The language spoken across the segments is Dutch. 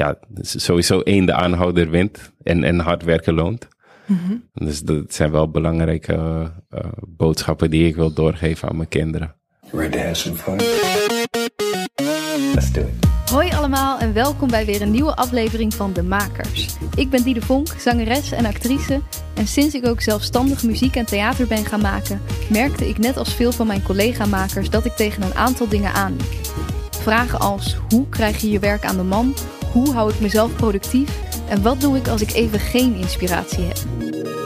ja, sowieso één de aanhouder wint en, en hard werken loont. Dus dat zijn wel belangrijke uh, boodschappen die ik wil doorgeven aan mijn kinderen. Ready to have some fun? Let's do it. Hoi allemaal en welkom bij weer een nieuwe aflevering van De Makers. Ik ben Diede Vonk, zangeres en actrice. En sinds ik ook zelfstandig muziek en theater ben gaan maken, merkte ik net als veel van mijn collega-makers dat ik tegen een aantal dingen aanliep. Vragen als hoe krijg je je werk aan de man? Hoe hou ik mezelf productief? En wat doe ik als ik even geen inspiratie heb?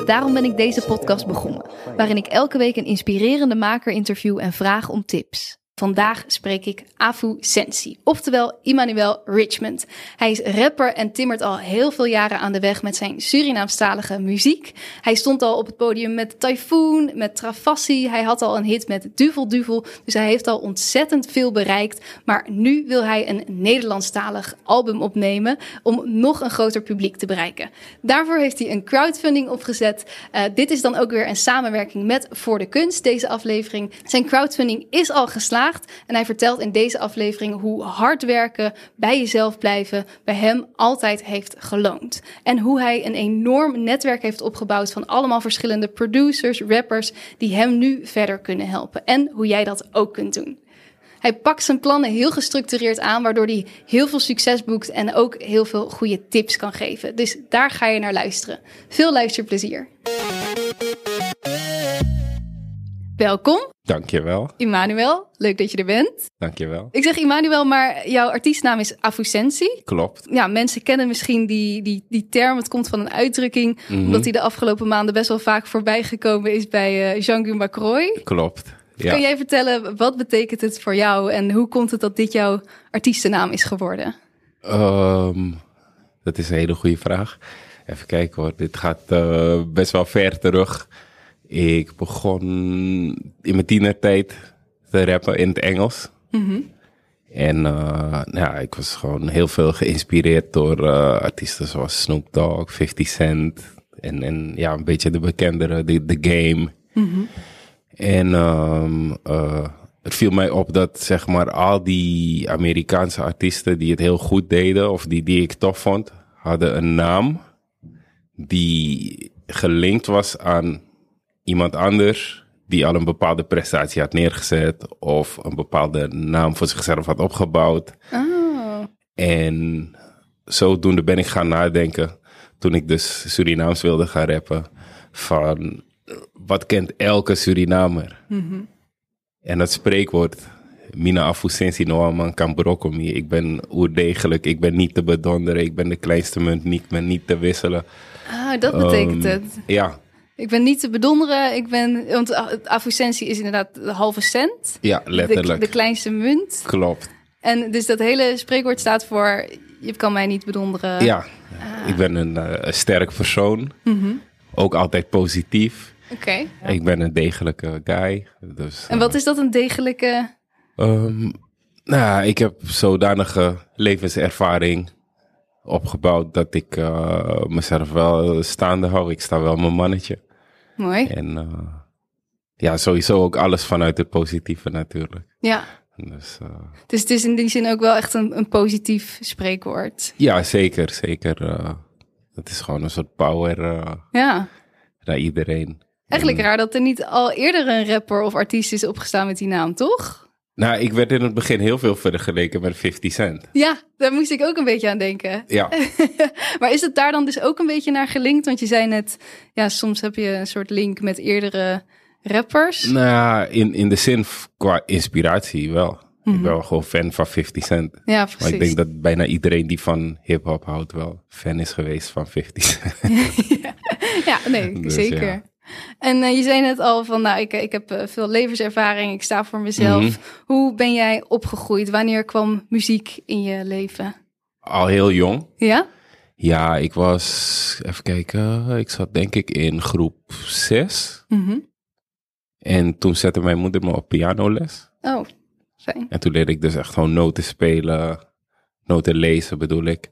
Daarom ben ik deze podcast begonnen, waarin ik elke week een inspirerende maker interview en vraag om tips. Vandaag spreek ik Afu Sensi, oftewel Immanuel Richmond. Hij is rapper en timmert al heel veel jaren aan de weg met zijn Surinaamstalige muziek. Hij stond al op het podium met Typhoon, met Travassi. Hij had al een hit met Duvel Duvel, dus hij heeft al ontzettend veel bereikt. Maar nu wil hij een Nederlandstalig album opnemen om nog een groter publiek te bereiken. Daarvoor heeft hij een crowdfunding opgezet. Uh, dit is dan ook weer een samenwerking met Voor de Kunst, deze aflevering. Zijn crowdfunding is al geslaagd. En hij vertelt in deze aflevering hoe hard werken, bij jezelf blijven, bij hem altijd heeft geloond. En hoe hij een enorm netwerk heeft opgebouwd van allemaal verschillende producers, rappers, die hem nu verder kunnen helpen. En hoe jij dat ook kunt doen. Hij pakt zijn plannen heel gestructureerd aan, waardoor hij heel veel succes boekt en ook heel veel goede tips kan geven. Dus daar ga je naar luisteren. Veel luisterplezier. Welkom. Dankjewel. Immanuel, leuk dat je er bent. Dankjewel. Ik zeg Immanuel, maar jouw artiestnaam is Afusensi. Klopt. Ja, mensen kennen misschien die, die, die term. Het komt van een uitdrukking, mhm. omdat die de afgelopen maanden best wel vaak voorbij gekomen is bij uh, Jean-Guy Macroy. Klopt. Ja. Kan jij vertellen, wat betekent het voor jou en hoe komt het dat dit jouw artiestennaam is geworden? Um, dat is een hele goede vraag. Even kijken hoor, dit gaat uh, best wel ver terug. Ik begon in mijn tienertijd te rappen in het Engels. Mhm. En uh, ja, ik was gewoon heel veel geïnspireerd door uh, artiesten zoals Snoop Dogg, 50 Cent en, en ja, een beetje de bekendere, The, the Game. Mm En um, uh, het viel mij op dat zeg maar al die Amerikaanse artiesten die het heel goed deden of die, die ik tof vond, hadden een naam die gelinkt was aan iemand anders die al een bepaalde prestatie had neergezet of een bepaalde naam voor zichzelf had opgebouwd. Oh. En zodoende ben ik gaan nadenken toen ik dus Surinaams wilde gaan rappen van wat kent elke Surinamer? Mm En dat spreekwoord Mina afusensi no man kan brokomi. Ik ben oerdegelijk, ik ben niet te bedonderen, ik ben de kleinste munt niet, ben niet te wisselen. Ah, dat betekent um, het. Ja, ik ben niet te bedonderen. Ik ben, want afusentie is inderdaad de halve cent. Ja, letterlijk. De, kleinste munt. Klopt. En dus dat hele spreekwoord staat voor: je kan mij niet bedonderen. Ja, ah. ik ben een, uh, sterk persoon. Mm Ook altijd positief. Oké. Ik ben een degelijke guy. Dus, en wat uh, is dat een degelijke? Um, nou, ik heb zodanige levenservaring opgebouwd dat ik uh, mezelf wel staande hou. Ik sta wel mijn mannetje. Mooi. En uh, ja, sowieso ook alles vanuit het positieve natuurlijk. Ja. Dus, uh, dus het is in die zin ook wel echt een, een positief spreekwoord. Ja, zeker, zeker. het is gewoon een soort power ja. naar iedereen. Eigenlijk raar dat er niet al eerder een rapper of artiest is opgestaan met die naam, toch? Nou, ik werd in het begin heel veel vergeleken met 50 Cent. Ja, daar moest ik ook een beetje aan denken. Ja. maar is het daar dan dus ook een beetje naar gelinkt? Want je zei net, ja, soms heb je een soort link met eerdere rappers. Nou, in, in de zin qua inspiratie wel. Ik ben mhm. wel gewoon fan van 50 Cent. Ja, precies. Maar ik denk dat bijna iedereen die van hip-hop houdt wel fan is geweest van 50 Cent. ja, nee, dus, zeker. Ja. En uh, je zei net al van, nou, ik, ik heb uh, veel levenservaring, ik sta voor mezelf. Mm -hmm. Hoe ben jij opgegroeid? Wanneer kwam muziek in je leven? Al heel jong. Ja? Ja, ik was, even kijken, ik zat denk ik in groep 6. Mm -hmm. En toen zette mijn moeder me op pianoles. Oh, fijn. En toen leerde ik dus echt gewoon noten spelen, noten lezen bedoel ik.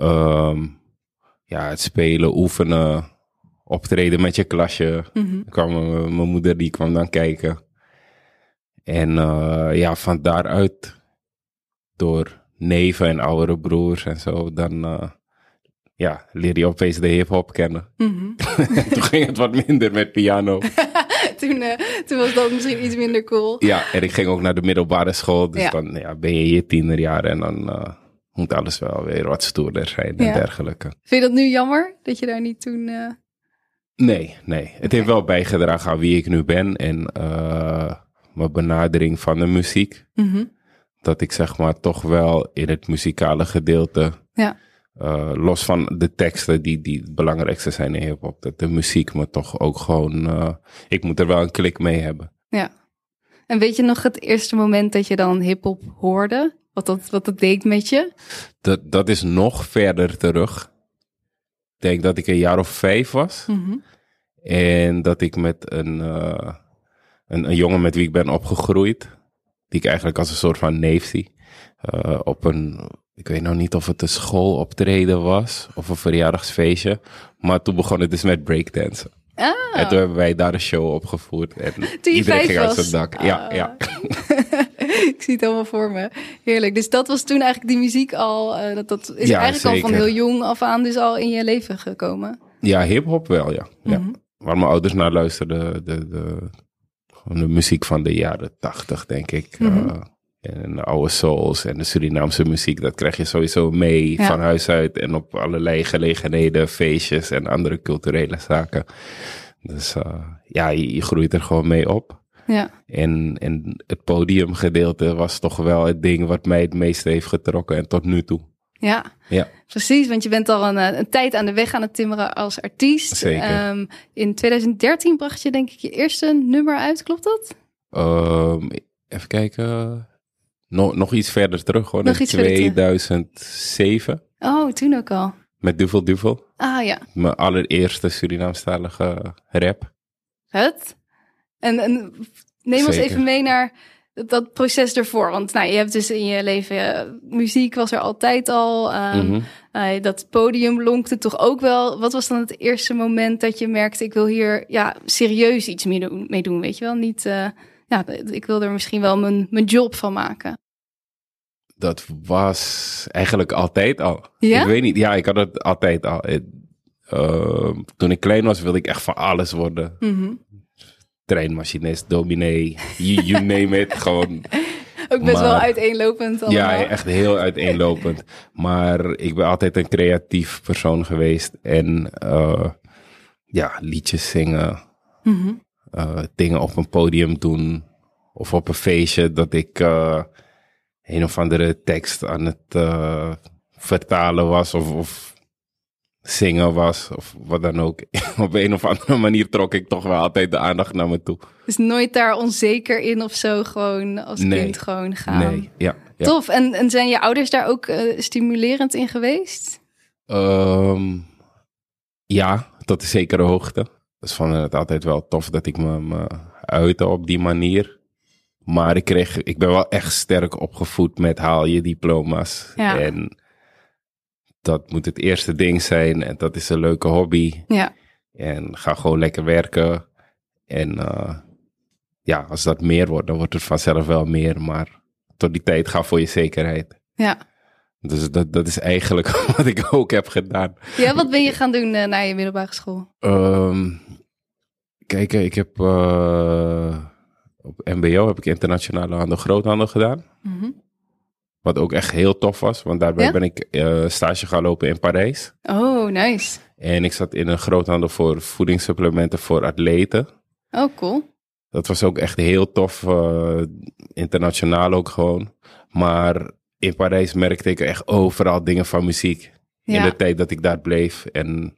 Um, ja, het spelen, oefenen optreden met je klasje. Mm kwam mijn moeder, die kwam dan kijken. En uh, ja, van daaruit, door neven en oudere broers en zo, dan eh, ja, leer je opeens de hip-hop kennen. Mhm. Toen ging het wat minder met piano. toen, eh, toen was dat misschien iets minder cool. Ja, en ik ging ook naar de middelbare school. Dus Ja. dan ja, ben je je tienerjaren en dan eh, moet alles wel weer wat stoerder zijn en Ja. dergelijke. Vind je dat nu jammer dat je daar niet toen. Nee, nee. Het heeft wel bijgedragen aan wie ik nu ben en eh, mijn benadering van de muziek. mhm. Dat ik zeg maar toch wel in het muzikale gedeelte, Ja. eh, los van de teksten die, die het belangrijkste zijn in hip-hop, dat de muziek me toch ook gewoon, eh, ik moet er wel een klik mee hebben. Ja. En weet je nog het eerste moment dat je dan hip-hop hoorde? Wat dat, wat dat deed met je? Dat, dat is nog verder terug. Ik denk dat ik een jaar of vijf was. Mhm. En dat ik met een, eh, een, een jongen met wie ik ben opgegroeid, die ik eigenlijk als een soort van neef zie, eh, op een, ik weet nou niet of het een schooloptreden was of een verjaardagsfeestje, maar toen begon het dus met breakdansen. Ah, En toen hebben wij daar een show opgevoerd en Toen iedereen ging uit zijn dak. Ja, Ah. ja. ik zie het allemaal voor me. Heerlijk. Dus dat was toen eigenlijk die muziek al, eh, dat, dat is Ja, eigenlijk al van heel jong af aan dus al in je leven gekomen. ja hip-hop wel, ja. ja. Mhm. Waar mijn ouders naar luisterden, de, de, de muziek van de jaren tachtig, denk ik. Eh, en de oude souls en de Surinaamse muziek, dat krijg je sowieso mee Ja. van huis uit. En op allerlei gelegenheden, feestjes en andere culturele zaken. Dus eh, ja, je, je groeit er gewoon mee op. Ja. En, en het podiumgedeelte was toch wel het ding wat mij het meeste heeft getrokken en tot nu toe. Ja, Ja, precies. Want je bent al een, eh, een tijd aan de weg aan het timmeren als artiest. Zeker. Ehm, in 2013 bracht je denk ik je eerste nummer uit, klopt dat? Ehm, even kijken. Nog, nog iets verder terug, hoor. Nog in iets verder terug. 2007. Oh, toen ook al. Met Duvel Duvel. Ah ja, Mijn allereerste Surinaamstalige rap. het. En, en neem ons Zeker. even mee naar dat, proces ervoor. Want nou, je hebt dus in je leven, eh, muziek was er altijd al. ehm, Mhm. eh, dat podium lonkte toch ook wel. Wat was dan het eerste moment dat je merkte, ik wil hier ja, serieus iets mee doen, mee doen weet je wel? Niet, eh, ja, ik wil er misschien wel mijn, mijn job van maken. Dat was eigenlijk altijd al. Ja? Ik weet niet. Ja, ik had het altijd al. Ehm, toen ik klein was, wilde ik echt van alles worden. Mhm. Treinmachinist, dominee, you, you name it. Gewoon Ook best Maar- wel uiteenlopend allemaal. Ja, echt heel uiteenlopend. Maar ik ben altijd een creatief persoon geweest. En eh, ja, liedjes zingen, Mhm. Eh, dingen op een podium doen. Of op een feestje dat ik eh, een of andere tekst aan het eh, vertalen was. Of, of zingen was. Of wat dan ook. op een of andere manier trok ik toch wel altijd de aandacht naar me toe. Dus nooit daar onzeker in of zo, gewoon als Nee. kind gewoon gaan. Nee, ja. ja. Tof. En, en zijn je ouders daar ook stimulerend in geweest? Ehm, ja, tot een zekere hoogte. Dus vonden het altijd wel tof dat ik me, me uitte op die manier. Maar ik, kreeg, ik ben wel echt sterk opgevoed met haal je diploma's. Ja. En dat moet het eerste ding zijn. En dat is een leuke hobby. Ja. En ga gewoon lekker werken. En eh, ja, als dat meer wordt, dan wordt het vanzelf wel meer. Maar tot die tijd ga voor je zekerheid. Ja. Dus dat, dat is eigenlijk wat ik ook heb gedaan. Ja, wat ben je gaan doen eh, na je middelbare school? Ehm, kijk, ik heb eh, op MBO heb ik internationale handel groothandel gedaan. Mhm. Wat ook echt heel tof was, want daarbij Ja? ben ik eh, stage gaan lopen in Parijs. Oh, nice. En ik zat in een groothandel voor voedingssupplementen voor atleten. Oh, cool. Dat was ook echt heel tof, eh, internationaal ook gewoon. Maar in Parijs merkte ik echt overal dingen van muziek. In de tijd dat ik daar bleef. En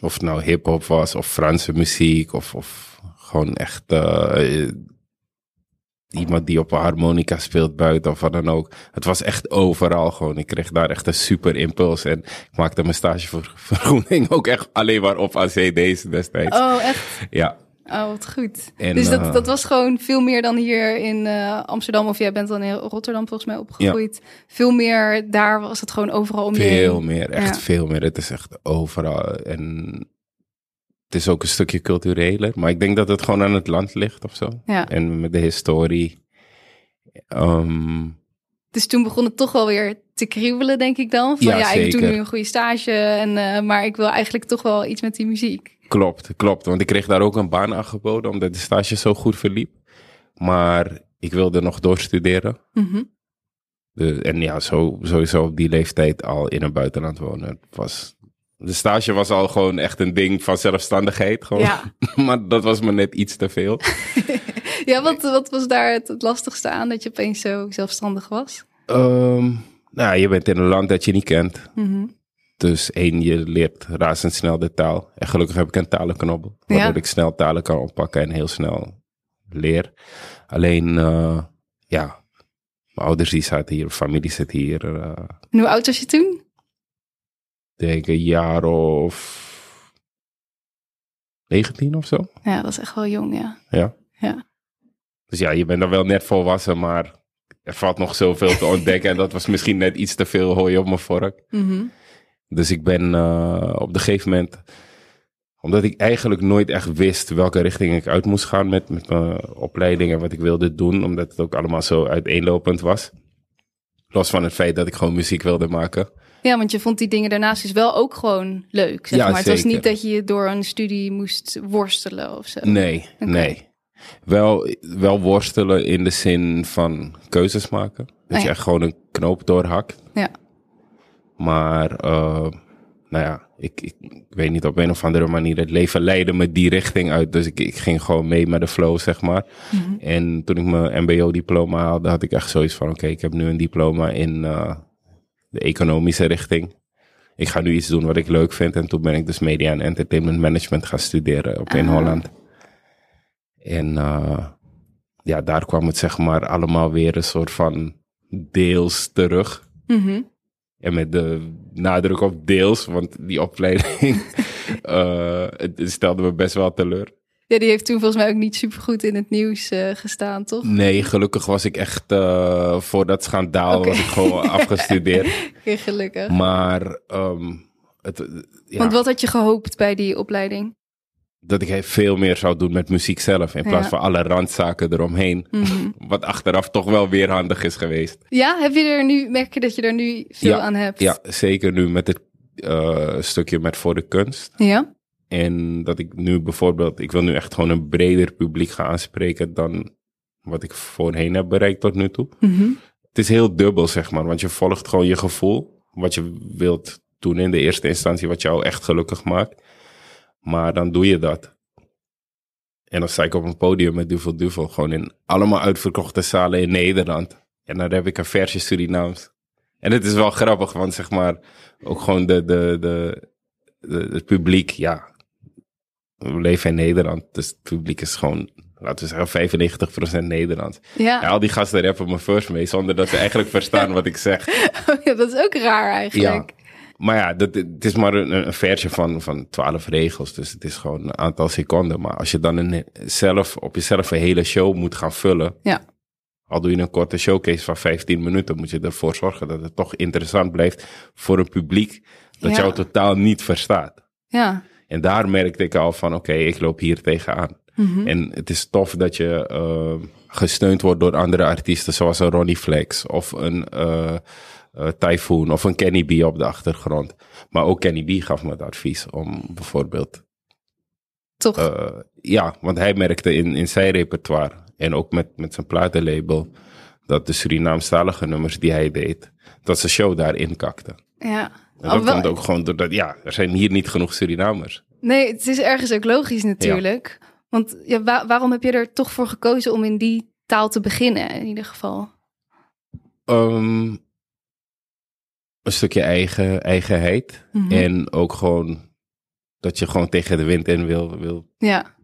of het nou hip-hop was, of Franse muziek, of, of gewoon echt eh, iemand die op een harmonica speelt buiten of wat dan ook. Het was echt overal gewoon. Ik kreeg daar echt een super impuls. En ik maakte mijn stagevergoeding ook echt alleen maar op aan CD's destijds. Oh, echt? Ja, Oh, wat goed. En, dus dat, eh, dat was gewoon veel meer dan hier in eh, Amsterdam. Of jij bent dan in Rotterdam volgens mij opgegroeid. Veel meer, daar was het gewoon overal om Veel meer, echt Ja. veel meer. Het is echt overal. En het is ook een stukje cultureler. Maar ik denk dat het gewoon aan het land ligt of zo. Ja. En met de historie. Ehm, Dus toen begon het toch wel weer te kriebelen, denk ik dan. Van Ja, ja, ik doe nu een goede stage, en, eh, maar ik wil eigenlijk toch wel iets met die muziek. Klopt, klopt. Want ik kreeg daar ook een baan aangeboden, omdat de stage zo goed verliep. Maar ik wilde nog doorstuderen. Mhm. De, en ja, zo, sowieso op die leeftijd al in een buitenland wonen. Het Was, de stage was al gewoon echt een ding van zelfstandigheid. Gewoon. Ja. maar dat was me net iets te veel. Ja, wat, wat was daar het, het lastigste aan dat je opeens zo zelfstandig was? Ehm, nou, je bent in een land dat je niet kent. Mhm. Dus één, je leert razendsnel de taal. En gelukkig heb ik een talenknobbel. Waardoor Ja. ik snel talen kan oppakken en heel snel leer. Alleen, eh, ja, mijn ouders die zaten hier, familie zit hier. eh, En hoe oud was je toen? denk een jaar of 19 of zo. Ja, dat is echt wel jong, ja. Ja. Ja. Dus ja, je bent dan wel net volwassen, maar er valt nog zoveel te ontdekken. en dat was misschien net iets te veel hooi op mijn vork. Mhm. Dus ik ben eh, op een gegeven moment, omdat ik eigenlijk nooit echt wist welke richting ik uit moest gaan met, met mijn opleiding en wat ik wilde doen, omdat het ook allemaal zo uiteenlopend was. Los van het feit dat ik gewoon muziek wilde maken. Ja, want je vond die dingen daarnaast dus wel ook gewoon leuk. Zeg Ja, maar. Het was niet dat je door een studie moest worstelen of zo. Nee, nee. Wel, wel worstelen in de zin van keuzes maken. Dat Oh je echt gewoon een knoop doorhakt. Ja. Maar, eh, nou ja, ik, ik, ik weet niet op een of andere manier. Het leven leidde me die richting uit. Dus ik, ik ging gewoon mee met de flow, zeg maar. Mhm. En toen ik mijn MBO-diploma haalde, had ik echt zoiets van: oké, ik heb nu een diploma in eh, de economische richting. Ik ga nu iets doen wat ik leuk vind. En toen ben ik dus media en entertainment management gaan studeren op in Ah. Holland. En eh, ja, daar kwam het zeg maar allemaal weer een soort van deels terug. Mhm. En met de nadruk op deels, want die opleiding het, het stelde me best wel teleur. Ja, die heeft toen volgens mij ook niet supergoed in het nieuws eh, gestaan, toch? Nee, gelukkig was ik echt eh, voor dat schandaal was ik gewoon afgestudeerd. Oké, gelukkig. Maar ehm, het, ja, Want wat had je gehoopt bij die opleiding? Dat ik veel meer zou doen met muziek zelf. In plaats Ja. van alle randzaken eromheen. Mhm. Wat achteraf toch wel weer handig is geweest. Ja, heb je er nu, merk je dat je er nu veel Ja, aan hebt? Ja, zeker nu met het eh, stukje met voor de kunst. Ja? En dat ik nu bijvoorbeeld, ik wil nu echt gewoon een breder publiek gaan aanspreken dan wat ik voorheen heb bereikt tot nu toe. Mhm. Het is heel dubbel, zeg maar, want je volgt gewoon je gevoel, wat je wilt doen in de eerste instantie, wat jou echt gelukkig maakt. Maar dan doe je dat. En dan sta ik op een podium met Duvel Duvel, gewoon in allemaal uitverkochte zalen in Nederland. En dan heb ik een versje Surinaams. En het is wel grappig, want zeg maar, ook gewoon de, de, de, de- het publiek, ja. We leven in Nederland, dus het publiek is gewoon, laten we zeggen, 95% Nederlands. Ja. Ja, al die gasten rappen me first mee, zonder dat ze eigenlijk verstaan wat ik zeg. ja, dat is ook raar eigenlijk. Maar ja, dat, het is maar een, een versje van, van 12 regels, dus het is gewoon een aantal seconden. Maar als je dan een, zelf, op jezelf een hele show moet gaan vullen, Ja. al doe je een korte showcase van 15 minuten, moet je ervoor zorgen dat het toch interessant blijft voor een publiek dat Ja. jou totaal niet verstaat. Ja. En daar merkte ik al van, oké, ik loop hier tegenaan. Mhm. En het is tof dat je eh, gesteund wordt door andere artiesten, zoals een Ronnie Flex of een eh eh, Typhoon of een Kenny B op de achtergrond. Maar ook Kenny B gaf me het advies om bijvoorbeeld, Toch. eh, ja, want hij merkte in, in zijn repertoire en ook met, met zijn platenlabel dat de Surinaamstalige nummers die hij deed, dat zijn show daarin kakte. ja. En dat Oh, wel- komt ook gewoon doordat, ja, er zijn hier niet genoeg Surinamers. Nee, het is ergens ook logisch natuurlijk. Want ja, wa- waarom heb je er toch voor gekozen om in die taal te beginnen, in ieder geval? Ehm, een stukje eigen, eigenheid. Mhm. En ook gewoon dat je gewoon tegen de wind in wil. wil. Ja.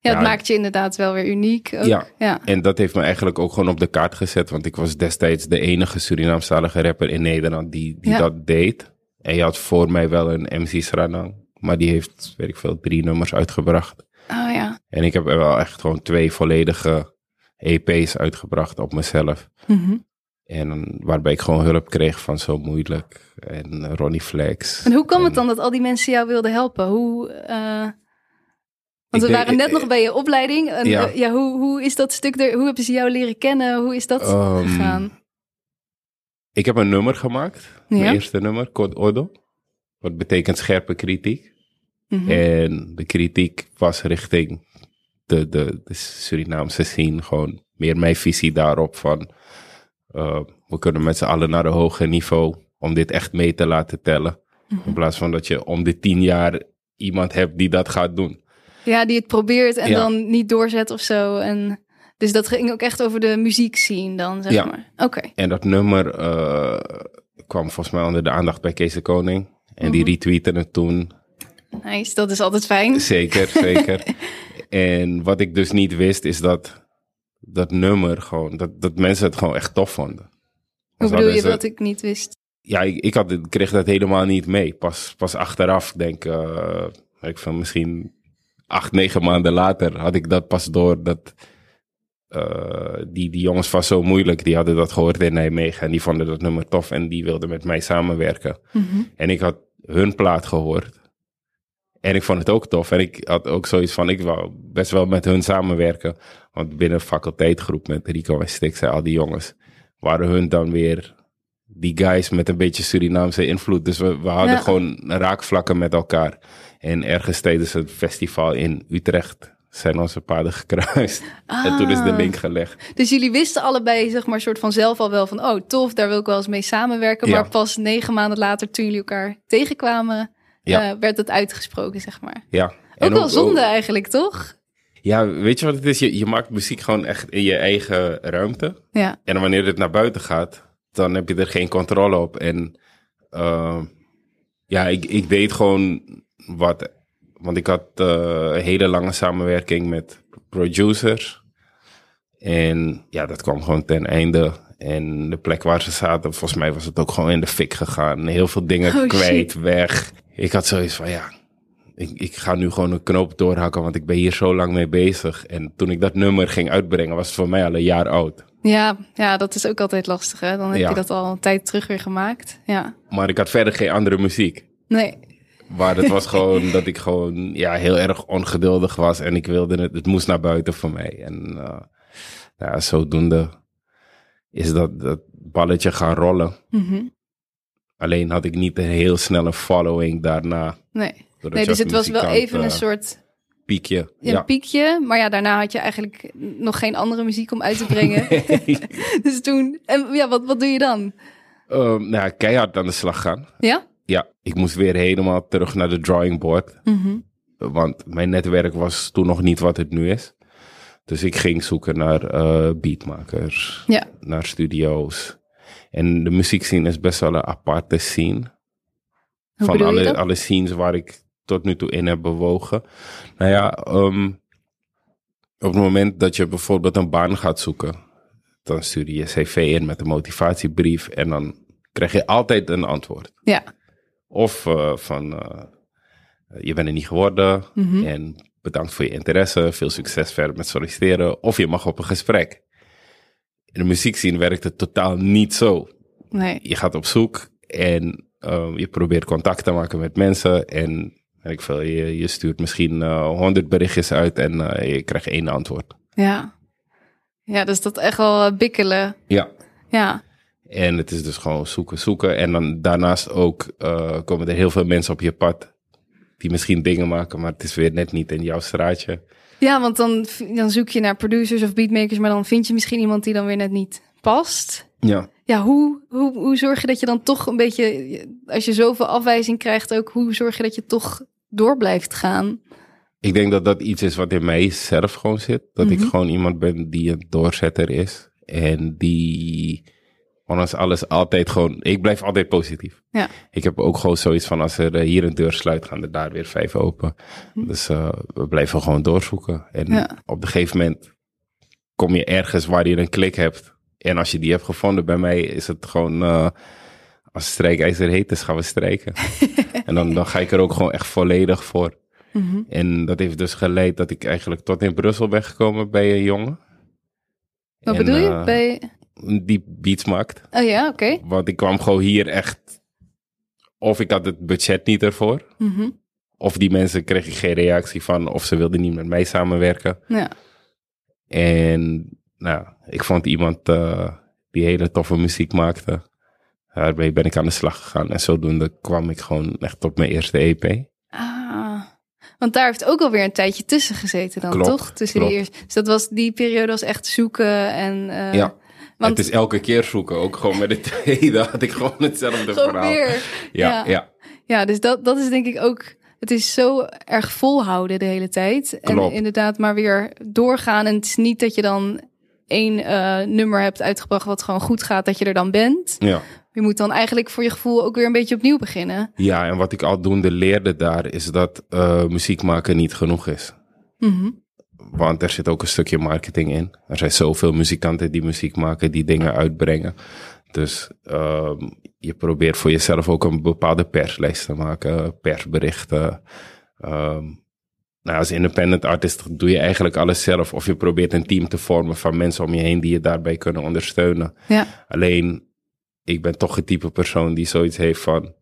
Ja, het Ja. maakt je inderdaad wel weer uniek. Ook. Ja. ja. En dat heeft me eigenlijk ook gewoon op de kaart gezet. Want ik was destijds de enige Surinaamstalige rapper in Nederland die, die Ja. dat deed. En je had voor mij wel een MC Sranang. Maar die heeft, weet ik veel, drie nummers uitgebracht. Oh ja. En ik heb er wel echt gewoon twee volledige EP's uitgebracht op mezelf. Mhm. En waarbij ik gewoon hulp kreeg van Zo Moeilijk en Ronnie Flex. En hoe kwam het dan dat al die mensen jou wilden helpen? Hoe, eh, want we denk- waren net ik- nog bij je opleiding. En, Ja. eh, ja, hoe, hoe is dat stuk er? Hoe hebben ze jou leren kennen? Hoe is dat Ehm, gegaan? ik heb een nummer gemaakt. Ja. Mijn eerste nummer, Code Odo. Wat betekent scherpe kritiek. Mhm. En de kritiek was richting de, de, de Surinaamse scene. Gewoon meer mijn visie daarop van... eh, we kunnen met z'n allen naar een hoger niveau om dit echt mee te laten tellen. Mhm. In plaats van dat je om de tien jaar iemand hebt die dat gaat doen. Ja, die het probeert en Ja. dan niet doorzet of zo. En dus dat ging ook echt over de muziek zien dan, zeg Ja. maar. Oké. En dat nummer eh, kwam volgens mij onder de aandacht bij Kees de Koning. En die Mhm. retweette het toen. Nice, dat is altijd fijn. Zeker, zeker. en wat ik dus niet wist, is dat dat nummer gewoon, dat, dat mensen het gewoon echt tof vonden. Hoe bedoel je wat ik niet wist? Ja, ik, ik, had, ik kreeg dat helemaal niet mee. Pas, pas achteraf, ik denk eh, ik van misschien acht, negen maanden later had ik dat pas door dat eh, die, die jongens van Zo Moeilijk, die hadden dat gehoord in Nijmegen en die vonden dat nummer tof en die wilden met mij samenwerken. Mhm. En ik had hun plaat gehoord. En ik vond het ook tof. En ik had ook zoiets van, ik wou best wel met hun samenwerken. Want binnen faculteitgroep met Rico en Stix en al die jongens, waren hun dan weer die guys met een beetje Surinaamse invloed. Dus we, we hadden Ja. gewoon raakvlakken met elkaar. En ergens tijdens het festival in Utrecht zijn onze paden gekruist. En toen is de Ah. link gelegd. Dus jullie wisten allebei, zeg maar, soort van zelf al wel van, oh tof, daar wil ik wel eens mee samenwerken. Ja. Maar pas negen maanden later, toen jullie elkaar tegenkwamen, Ja. eh, werd het uitgesproken, zeg maar. Ja. Ook wel zonde eigenlijk, toch? Ja, weet je wat het is? Je, je maakt muziek gewoon echt in je eigen ruimte. Ja. En wanneer het naar buiten gaat, dan heb je er geen controle op. En eh, ja, ik, ik deed gewoon wat. Want ik had eh, een hele lange samenwerking met producers. En ja, dat kwam gewoon ten einde. En de plek waar ze zaten, volgens mij was het ook gewoon in de fik gegaan. Heel veel dingen Oh, kwijt, weg. Ik had zoiets van, ja, ik, ik ga nu gewoon een knoop doorhakken, want ik ben hier zo lang mee bezig. En toen ik dat nummer ging uitbrengen, was het voor mij al een jaar oud. Ja, ja, dat is ook altijd lastig, hè? Dan heb Ja. je dat al een tijd terug weer gemaakt. Ja. Maar ik had verder geen andere muziek. Nee. Maar het was gewoon dat ik gewoon ja, heel erg ongeduldig was. En ik wilde het, het moest naar buiten voor mij. En eh, ja, zodoende is dat, dat balletje gaan rollen. Mhm. Alleen had ik niet een heel snelle following daarna. Nee. Nee, dus het was wel even een eh, soort piekje. een Ja. piekje. Maar ja, daarna had je eigenlijk nog geen andere muziek om uit te brengen. dus toen, en ja, wat, wat doe je dan? Ehm, nou, keihard aan de slag gaan. Ja? Ja, ik moest weer helemaal terug naar de drawing board. Mhm. Want mijn netwerk was toen nog niet wat het nu is. Dus ik ging zoeken naar eh, beatmakers, Ja. naar studio's. En de muziekscene is best wel een aparte scene. Hoe van alle, alle scenes waar ik tot nu toe in heb bewogen. Nou ja, ehm, op het moment dat je bijvoorbeeld een baan gaat zoeken, dan stuur je je cv in met een motivatiebrief en dan krijg je altijd een antwoord. Ja. Of eh, van, eh, je bent er niet geworden Mhm. en bedankt voor je interesse, veel succes verder met solliciteren. Of je mag op een gesprek. In de muziekscene werkt het totaal niet zo. Nee. Je gaat op zoek en eh, je probeert contact te maken met mensen. En ik veel, je, je stuurt misschien honderd berichtjes uit en eh, je krijgt één antwoord. Ja. Ja, dus dat echt wel eh, bikkelen. Ja. Ja. En het is dus gewoon zoeken, zoeken. En dan daarnaast ook eh, komen er heel veel mensen op je pad. Die misschien dingen maken, maar het is weer net niet in jouw straatje. Ja, want dan, dan zoek je naar producers of beatmakers, maar dan vind je misschien iemand die dan weer net niet past. Ja. Ja, hoe, hoe, hoe zorg je dat je dan toch een beetje, als je zoveel afwijzing krijgt ook, hoe zorg je dat je toch door blijft gaan? Ik denk dat dat iets is wat in mij zelf gewoon zit. Dat ik Mhm. gewoon iemand ben die een doorzetter is. En die, ondanks alles, altijd gewoon... Ik blijf altijd positief. Ja. Ik heb ook gewoon zoiets van, als er eh, hier een deur sluit, gaan er daar weer vijf open. Dus eh, we blijven gewoon doorzoeken. En. Ja. op een gegeven moment kom je ergens waar je een klik hebt. En als je die hebt gevonden, bij mij is het gewoon... eh, als strijkijzer heet is, gaan we strijken. en dan, dan ga ik er ook gewoon echt volledig voor. Mhm. En dat heeft dus geleid dat ik eigenlijk tot in Brussel ben gekomen bij een jongen. Wat En, bedoel je? Bij... Die beats maakt. Oh ja, oké. Want ik kwam gewoon hier echt... Of ik had het budget niet ervoor. Mhm. Of die mensen kreeg ik geen reactie van. Of ze wilden niet met mij samenwerken. Ja. En nou, ik vond iemand eh, die hele toffe muziek maakte. Daarmee ben ik aan de slag gegaan. En zodoende kwam ik gewoon echt op mijn eerste EP. Ah, want daar heeft ook alweer een tijdje tussen gezeten dan, Klopt, toch? Tussen die klopt. eerste. Dus dat was die periode was echt zoeken en. eh, ja, want het is elke keer zoeken. Ook gewoon met de tweede had ik gewoon hetzelfde gewoon verhaal. weer. Ja, Ja. ja. Ja, dus dat, dat is denk ik ook. Het is zo erg volhouden de hele tijd. En inderdaad, maar weer doorgaan. En het is niet dat je dan één eh, nummer hebt uitgebracht wat gewoon goed gaat, dat je er dan bent. ja. Je moet dan eigenlijk voor je gevoel ook weer een beetje opnieuw beginnen. Ja, en wat ik aldoende leerde daar is dat eh, muziek maken niet genoeg is. Mhm. Want er zit ook een stukje marketing in. Er zijn zoveel muzikanten die muziek maken, die dingen uitbrengen. Dus ehm, je probeert voor jezelf ook een bepaalde perslijst te maken, persberichten. Ehm, nou, als independent artist doe je eigenlijk alles zelf. Of je probeert een team te vormen van mensen om je heen die je daarbij kunnen ondersteunen. Ja. Alleen, ik ben toch het type persoon die zoiets heeft van...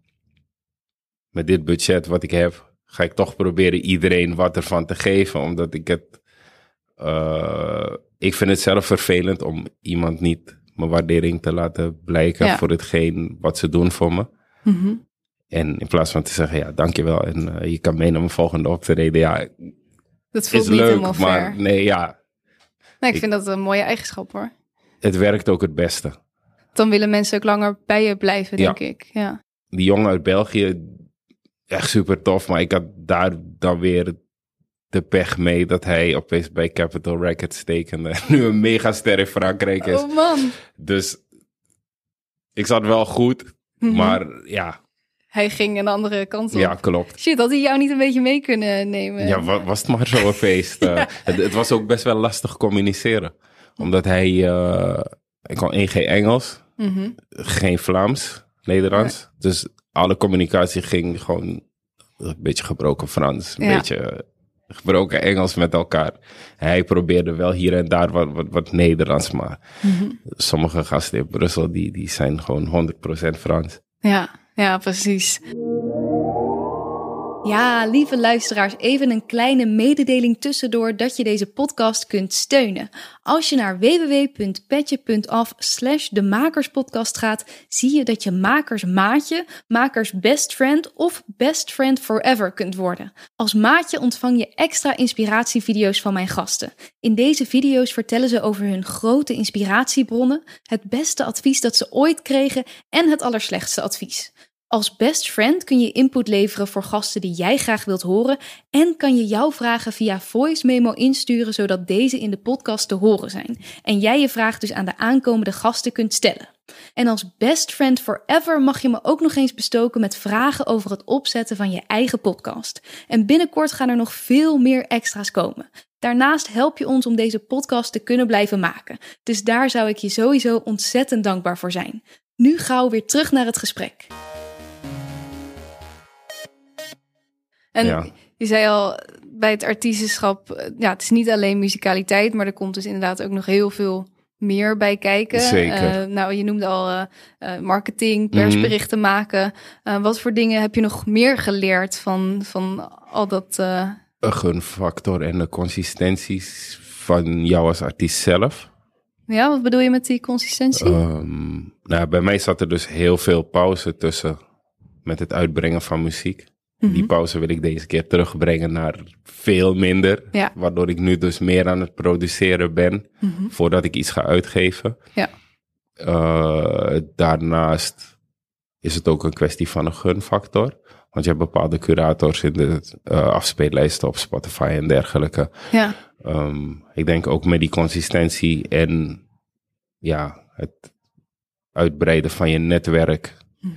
Met dit budget wat ik heb, ga ik toch proberen iedereen wat ervan te geven. Omdat ik het... eh, ik vind het zelf vervelend om iemand niet mijn waardering te laten blijken Ja. voor hetgeen wat ze doen voor me. Mhm. En in plaats van te zeggen, ja, dankjewel en eh, je kan mee naar mijn volgende optreden. Ja, Dat voelt is niet leuk, helemaal maar fair. nee, ja, Nee, ik ik- vind dat een mooie eigenschap hoor. het werkt ook het beste. Dan willen mensen ook langer bij je blijven, Ja. denk ik. Ja. die jongen uit België, echt super tof. Maar ik had daar dan weer de pech mee dat hij opeens bij Capitol Records tekende. En nu een megaster in Frankrijk is. Oh man. Dus ik zat wel goed, Mhm. maar ja, Hij ging een andere kant op. ja, klopt. Shit, had hij jou niet een beetje mee kunnen nemen? Ja, wa- was het maar zo'n feest. eh. het, het was ook best wel lastig communiceren. Omdat hij, eh ik kon één geen Engels, Mhm. geen Vlaams, Nederlands. Dus alle communicatie ging gewoon een beetje gebroken Frans, een Ja. beetje gebroken Engels met elkaar. Hij probeerde wel hier en daar wat, wat, wat Nederlands, maar Mhm. sommige gasten in Brussel, die, die zijn gewoon 100% Frans. Ja, ja, precies. Ja, lieve luisteraars, even een kleine mededeling tussendoor dat je deze podcast kunt steunen. Als je naar www.petje.af slash de Makerspodcast gaat, zie je dat je Makers Maatje, Makers Best Friend of Best Friend Forever kunt worden. Als maatje ontvang je extra inspiratievideo's van mijn gasten. In deze video's vertellen ze over hun grote inspiratiebronnen, het beste advies dat ze ooit kregen en het allerslechtste advies. Als best friend kun je input leveren voor gasten die jij graag wilt horen en kan je jouw vragen via voice memo insturen zodat deze in de podcast te horen zijn en jij je vraag dus aan de aankomende gasten kunt stellen. En als best friend forever mag je me ook nog eens bestoken met vragen over het opzetten van je eigen podcast. En binnenkort gaan er nog veel meer extra's komen. Daarnaast help je ons om deze podcast te kunnen blijven maken. Dus daar zou ik je sowieso ontzettend dankbaar voor zijn. Nu gauw weer terug naar het gesprek. En Ja. je zei al, bij het artiestenschap, eh, ja, het is niet alleen muzikaliteit, maar er komt dus inderdaad ook nog heel veel meer bij kijken. Zeker. Eh, nou, je noemde al eh, marketing, persberichten maken. Wat voor dingen heb je nog meer geleerd van, van al dat? Een gunfactor en de consistenties van jou als artiest zelf. ja, wat bedoel je met die consistentie? Ehm, nou, bij mij zat er dus heel veel pauze tussen met het uitbrengen van muziek. Mhm. Die pauze wil ik deze keer terugbrengen naar veel minder. Ja. Waardoor ik nu dus meer aan het produceren ben Mhm. voordat ik iets ga uitgeven. Ja. Eh, daarnaast is het ook een kwestie van een gunfactor. Want je hebt bepaalde curators in de eh, afspeellijsten op Spotify en dergelijke. Ja, Ehm, ik denk ook met die consistentie en ja, het uitbreiden van je netwerk, Mhm.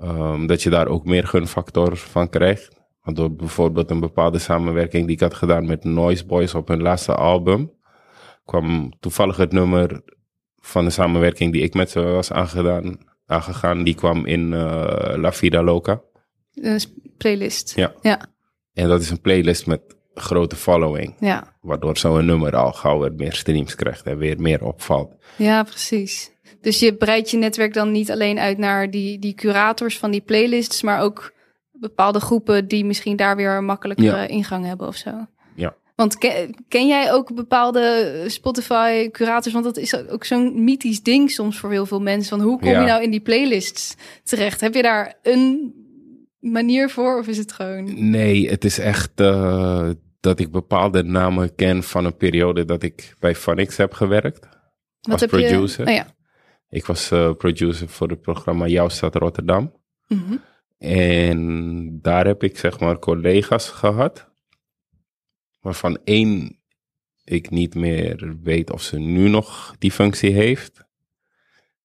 Ehm, dat je daar ook meer gunfactor van krijgt. Want door bijvoorbeeld een bepaalde samenwerking die ik had gedaan met Noise Boys op hun laatste album, kwam toevallig het nummer van de samenwerking die ik met ze was aangedaan, aangegaan, die kwam in eh, La Vida Loca. een playlist. Ja. Ja, En dat is een playlist met grote following. ja. Waardoor zo'n nummer al gauw weer meer streams krijgt en weer meer opvalt. Ja, precies. Dus je breidt je netwerk dan niet alleen uit naar die, die curators van die playlists, maar ook bepaalde groepen die misschien daar weer een makkelijkere Ja. ingang hebben of zo. Ja. Want ken, ken jij ook bepaalde Spotify-curators? Want dat is ook zo'n mythisch ding soms voor heel veel mensen. Van hoe kom Ja. je nou in die playlists terecht? Heb je daar een manier voor of is het gewoon... Nee, het is echt eh, dat ik bepaalde namen ken van een periode dat ik bij Phonics heb gewerkt. Wat als heb producer. Je, oh ja. Ik was eh, producer voor het programma Jouw Stad Rotterdam. Mhm. En daar heb ik zeg maar collega's gehad. Waarvan één ik niet meer weet of ze nu nog die functie heeft.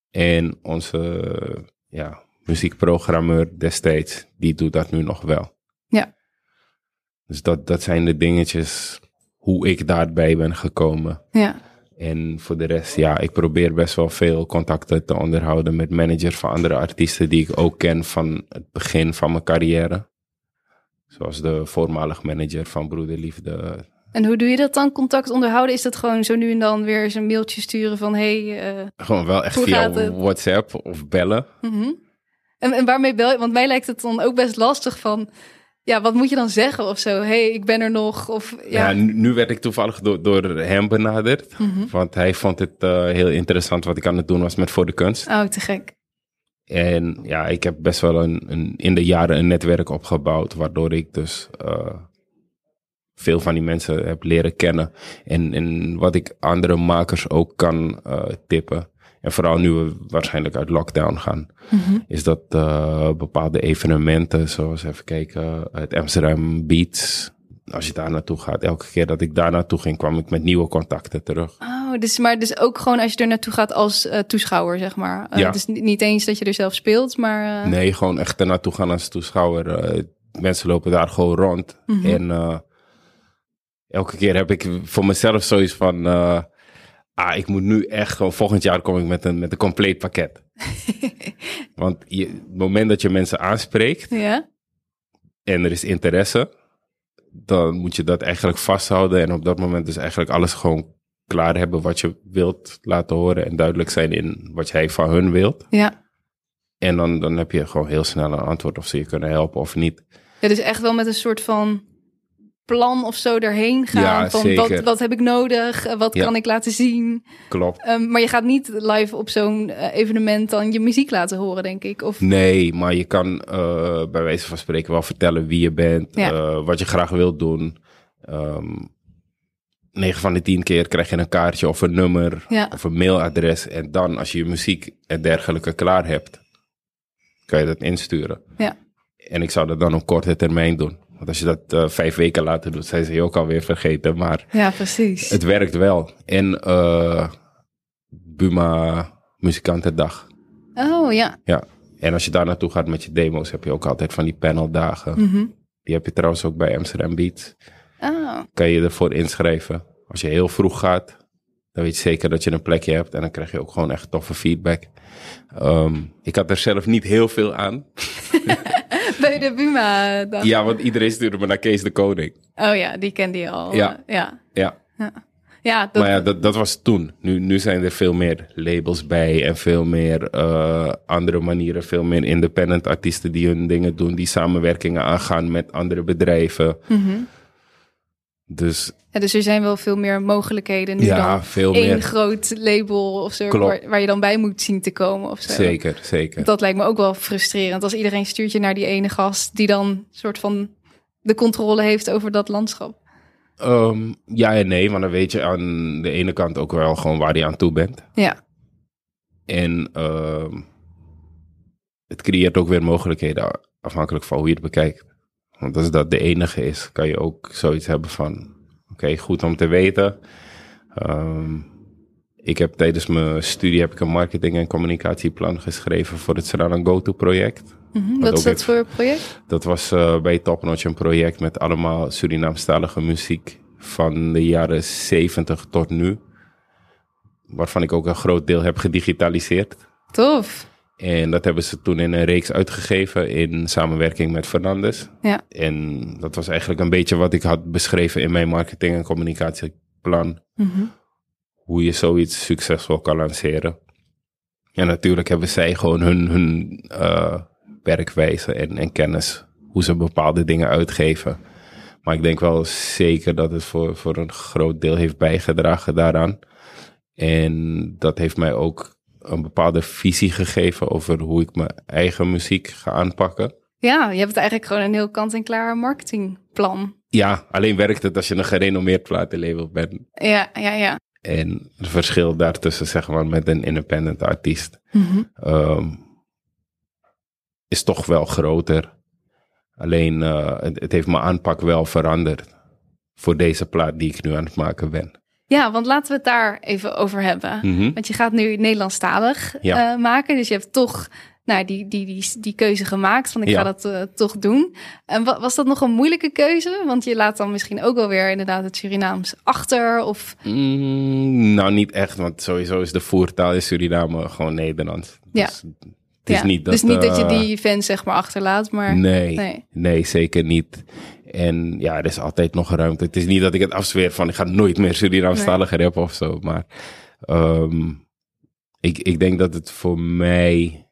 En onze ja, muziekprogrammeur destijds, die doet dat nu nog wel. Ja. Dus dat, dat zijn de dingetjes hoe ik daarbij ben gekomen. ja. En voor de rest, ja, ik probeer best wel veel contacten te onderhouden met managers van andere artiesten die ik ook ken van het begin van mijn carrière. Zoals de voormalig manager van Broederliefde. En hoe doe je dat dan? Contact onderhouden? Is dat gewoon zo nu en dan weer eens een mailtje sturen van... Hey, eh, Gewoon wel echt via het? WhatsApp of bellen. mhm. en, en waarmee bel je? Want mij lijkt het dan ook best lastig van... Ja, wat moet je dan zeggen of zo? hey, ik ben er nog. Of, Ja, ja. nu, werd ik toevallig door, door hem benaderd. Mhm. Want hij vond het eh, heel interessant wat ik aan het doen was met Voor de Kunst. Oh, te gek. En ja, ik heb best wel een, een, in de jaren een netwerk opgebouwd, waardoor ik dus eh, veel van die mensen heb leren kennen. En, en wat ik andere makers ook kan eh, tippen. En vooral nu we waarschijnlijk uit lockdown gaan, Mhm. is dat eh, bepaalde evenementen, zoals even kijken, het Amsterdam Beats. Als je daar naartoe gaat, elke keer dat ik daar naartoe ging, kwam ik met nieuwe contacten terug. Oh, dus, maar dus ook gewoon als je er naartoe gaat als eh, toeschouwer, zeg maar. Eh, Ja. Dus niet, eens dat je er zelf speelt, maar... Nee, gewoon echt er naartoe gaan als toeschouwer. Mensen lopen daar gewoon rond. Mhm. En elke keer heb ik voor mezelf zoiets van... ah, ik moet nu echt gewoon... Volgend jaar kom ik met een, met een compleet pakket. Want je, het moment dat je mensen aanspreekt Ja? en er is interesse... dan moet je dat eigenlijk vasthouden. En op dat moment dus eigenlijk alles gewoon klaar hebben... wat je wilt laten horen. En duidelijk zijn in wat jij van hun wilt. Ja. En dan, dan heb je gewoon heel snel een antwoord of ze je kunnen helpen of niet. ja, dus echt wel met een soort van plan of zo erheen gaan. Ja, van zeker. Wat, wat heb ik nodig? Wat Ja. kan ik laten zien? Klopt. Ehm, maar je gaat niet live op zo'n eh, evenement dan je muziek laten horen, denk ik. Of, Nee, maar je kan eh, bij wijze van spreken wel vertellen wie je bent, Ja. eh, wat je graag wilt doen. Ehm 9 van de 10 keer krijg je een kaartje of een nummer of een mailadres. En dan, als je je muziek en dergelijke klaar hebt, kan je dat insturen. Ja. En ik zou dat dan op korte termijn doen. Want als je dat eh, vijf weken later doet, zijn ze je ook alweer vergeten. Maar ja, precies. het werkt wel. En eh Buma Muzikantendag. Oh ja. Ja, en als je daar naartoe gaat met je demo's, heb je ook altijd van die paneldagen. Mhm. Die heb je trouwens ook bij Amsterdam Beats. Oh, Kan je ervoor inschrijven. Als je heel vroeg gaat, dan weet je zeker dat je een plekje hebt. En dan krijg je ook gewoon echt toffe feedback. Ehm, ik had er zelf niet heel veel aan. bij de Buma dan. Ja, want iedereen stuurde me naar Kees de Koning. Oh ja, die kende je al. Ja. Eh, ja. Ja, Ja, dat, maar ja, dat, dat was toen. Nu, nu zijn er veel meer labels bij en veel meer eh, andere manieren. Veel meer independent artiesten die hun dingen doen. Die samenwerkingen aangaan met andere bedrijven. Mhm. Dus Ja, dus er zijn wel veel meer mogelijkheden nu ja, dan veel één meer. groot label of zo, waar je dan bij moet zien te komen of zo. Zeker, zeker. Dat lijkt me ook wel frustrerend als iedereen stuurt je naar die ene gast die dan soort van de controle heeft over dat landschap. Ehm, ja en nee, want dan weet je aan de ene kant ook wel gewoon waar je aan toe bent. Ja, En ehm, het creëert ook weer mogelijkheden afhankelijk van hoe je het bekijkt. Want als dat de enige is, kan je ook zoiets hebben van... Oké, goed om te weten. Ehm, ik heb tijdens mijn studie heb ik een marketing- en communicatieplan geschreven voor het Serrano Go-To project. Mhm. Wat is dat voor project? Dat was eh, bij Topnotch een project met allemaal Surinaamstalige muziek van de jaren 70 tot nu. Waarvan ik ook een groot deel heb gedigitaliseerd. Tof. En dat hebben ze toen in een reeks uitgegeven in samenwerking met Fernandes. Ja. En dat was eigenlijk een beetje wat ik had beschreven in mijn marketing- en communicatieplan. Mhm. Hoe je zoiets succesvol kan lanceren. En natuurlijk hebben zij gewoon hun, hun eh, werkwijze en, en kennis. Hoe ze bepaalde dingen uitgeven. Maar ik denk wel zeker dat het voor, voor een groot deel heeft bijgedragen daaraan. En dat heeft mij ook een bepaalde visie gegeven over hoe ik mijn eigen muziek ga aanpakken. Ja, je hebt eigenlijk gewoon een heel kant-en-klaar marketingplan. Ja, alleen werkt het als je een gerenommeerd platenlabel bent. Ja, ja, ja. En het verschil daartussen, zeg maar, met een independent artiest, Mhm. ehm, is toch wel groter. Alleen, eh, het, het heeft mijn aanpak wel veranderd. Voor deze plaat die ik nu aan het maken ben. Ja, want laten we het daar even over hebben. Mhm. Want je gaat nu Nederlandstalig Ja. eh, maken. Dus je hebt toch nou, die, die, die, die keuze gemaakt van ik Ja. ga dat eh, toch doen. En wa- was dat nog een moeilijke keuze? Want je laat dan misschien ook wel weer inderdaad het Surinaams achter. Of Mm, nou, niet echt, want sowieso is de voertaal in Suriname gewoon Nederlands. Ja. Dus het is ja, niet dat, dus niet dat je eh, die fans zeg maar achterlaat. Maar Nee, nee. nee. zeker niet. En ja, er is altijd nog ruimte. Het is niet dat ik het afzweer van ik ga nooit meer Surinaamstalige rappen of zo. Maar ehm, ik, ik denk dat het voor mij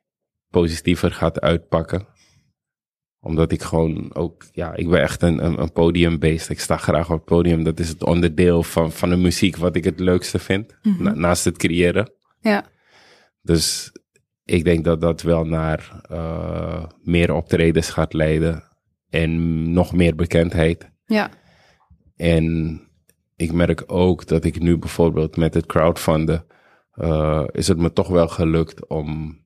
positiever gaat uitpakken. Omdat ik gewoon ook, ja, ik ben echt een, een, een podiumbeest. Ik sta graag op het podium. Dat is het onderdeel van, van de muziek wat ik het leukste vind. Mhm. na- naast het creëren. Ja. Dus ik denk dat dat wel naar eh, meer optredens gaat leiden en nog meer bekendheid. Ja. En ik merk ook dat ik nu bijvoorbeeld met het crowdfunden, eh, is het me toch wel gelukt om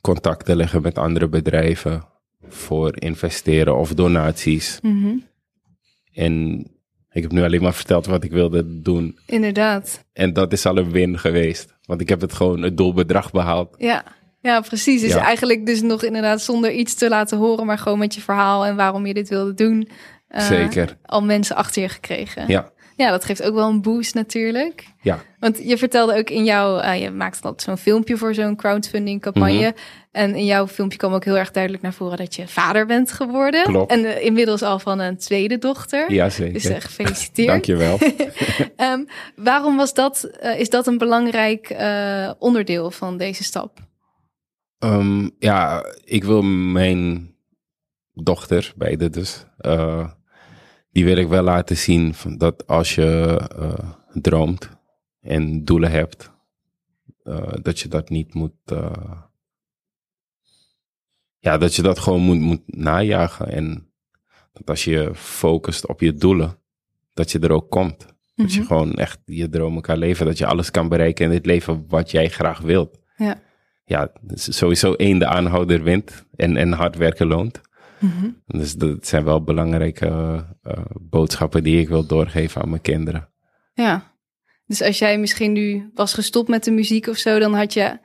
contact te leggen met andere bedrijven voor investeren of donaties. Mhm. En ik heb nu alleen maar verteld wat ik wilde doen. Inderdaad. En dat is al een win geweest. Want ik heb het gewoon het doelbedrag behaald. Ja. Ja, precies. Dus Ja. eigenlijk dus nog inderdaad zonder iets te laten horen, maar gewoon met je verhaal en waarom je dit wilde doen. eh, Zeker. Al mensen achter je gekregen. Ja, Ja, dat geeft ook wel een boost natuurlijk. ja. Want je vertelde ook in jouw, eh, je maakt altijd zo'n filmpje voor zo'n crowdfunding campagne. Mhm. En in jouw filmpje kwam ook heel erg duidelijk naar voren dat je vader bent geworden. Klopt. En eh, inmiddels al van een tweede dochter. Ja, zeker. Dus eh, gefeliciteerd. Dankjewel. Ehm, waarom was dat, is dat een belangrijk onderdeel van deze stap? Ehm, ja, ik wil mijn dochter, beide dus, eh, die wil ik wel laten zien van dat als je eh, droomt en doelen hebt, eh, dat je dat niet moet, ja, dat je dat gewoon moet, moet najagen. En dat als je focust op je doelen, dat je er ook komt. Dat je Mhm. gewoon echt je dromen kan leven. Dat je alles kan bereiken in dit leven wat jij graag wilt. Ja. Ja, sowieso één, de aanhouder wint en, en hard werken loont. Mhm. Dus dat zijn wel belangrijke eh, eh, boodschappen die ik wil doorgeven aan mijn kinderen. Ja. Dus als jij misschien nu was gestopt met de muziek of zo, dan had je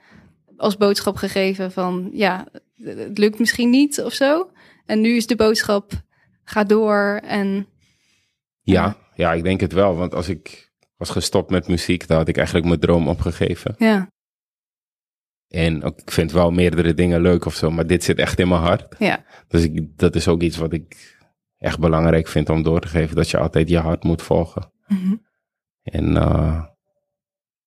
als boodschap gegeven van ja, het lukt misschien niet of zo. En nu is de boodschap ga door en Ja, ja, ik denk het wel. Want als ik was gestopt met muziek, dan had ik eigenlijk mijn droom opgegeven. ja, En ik vind wel meerdere dingen leuk of zo, maar dit zit echt in mijn hart. ja, Dus ik, dat is ook iets wat ik echt belangrijk vind om door te geven. Dat je altijd je hart moet volgen. Mhm. En eh,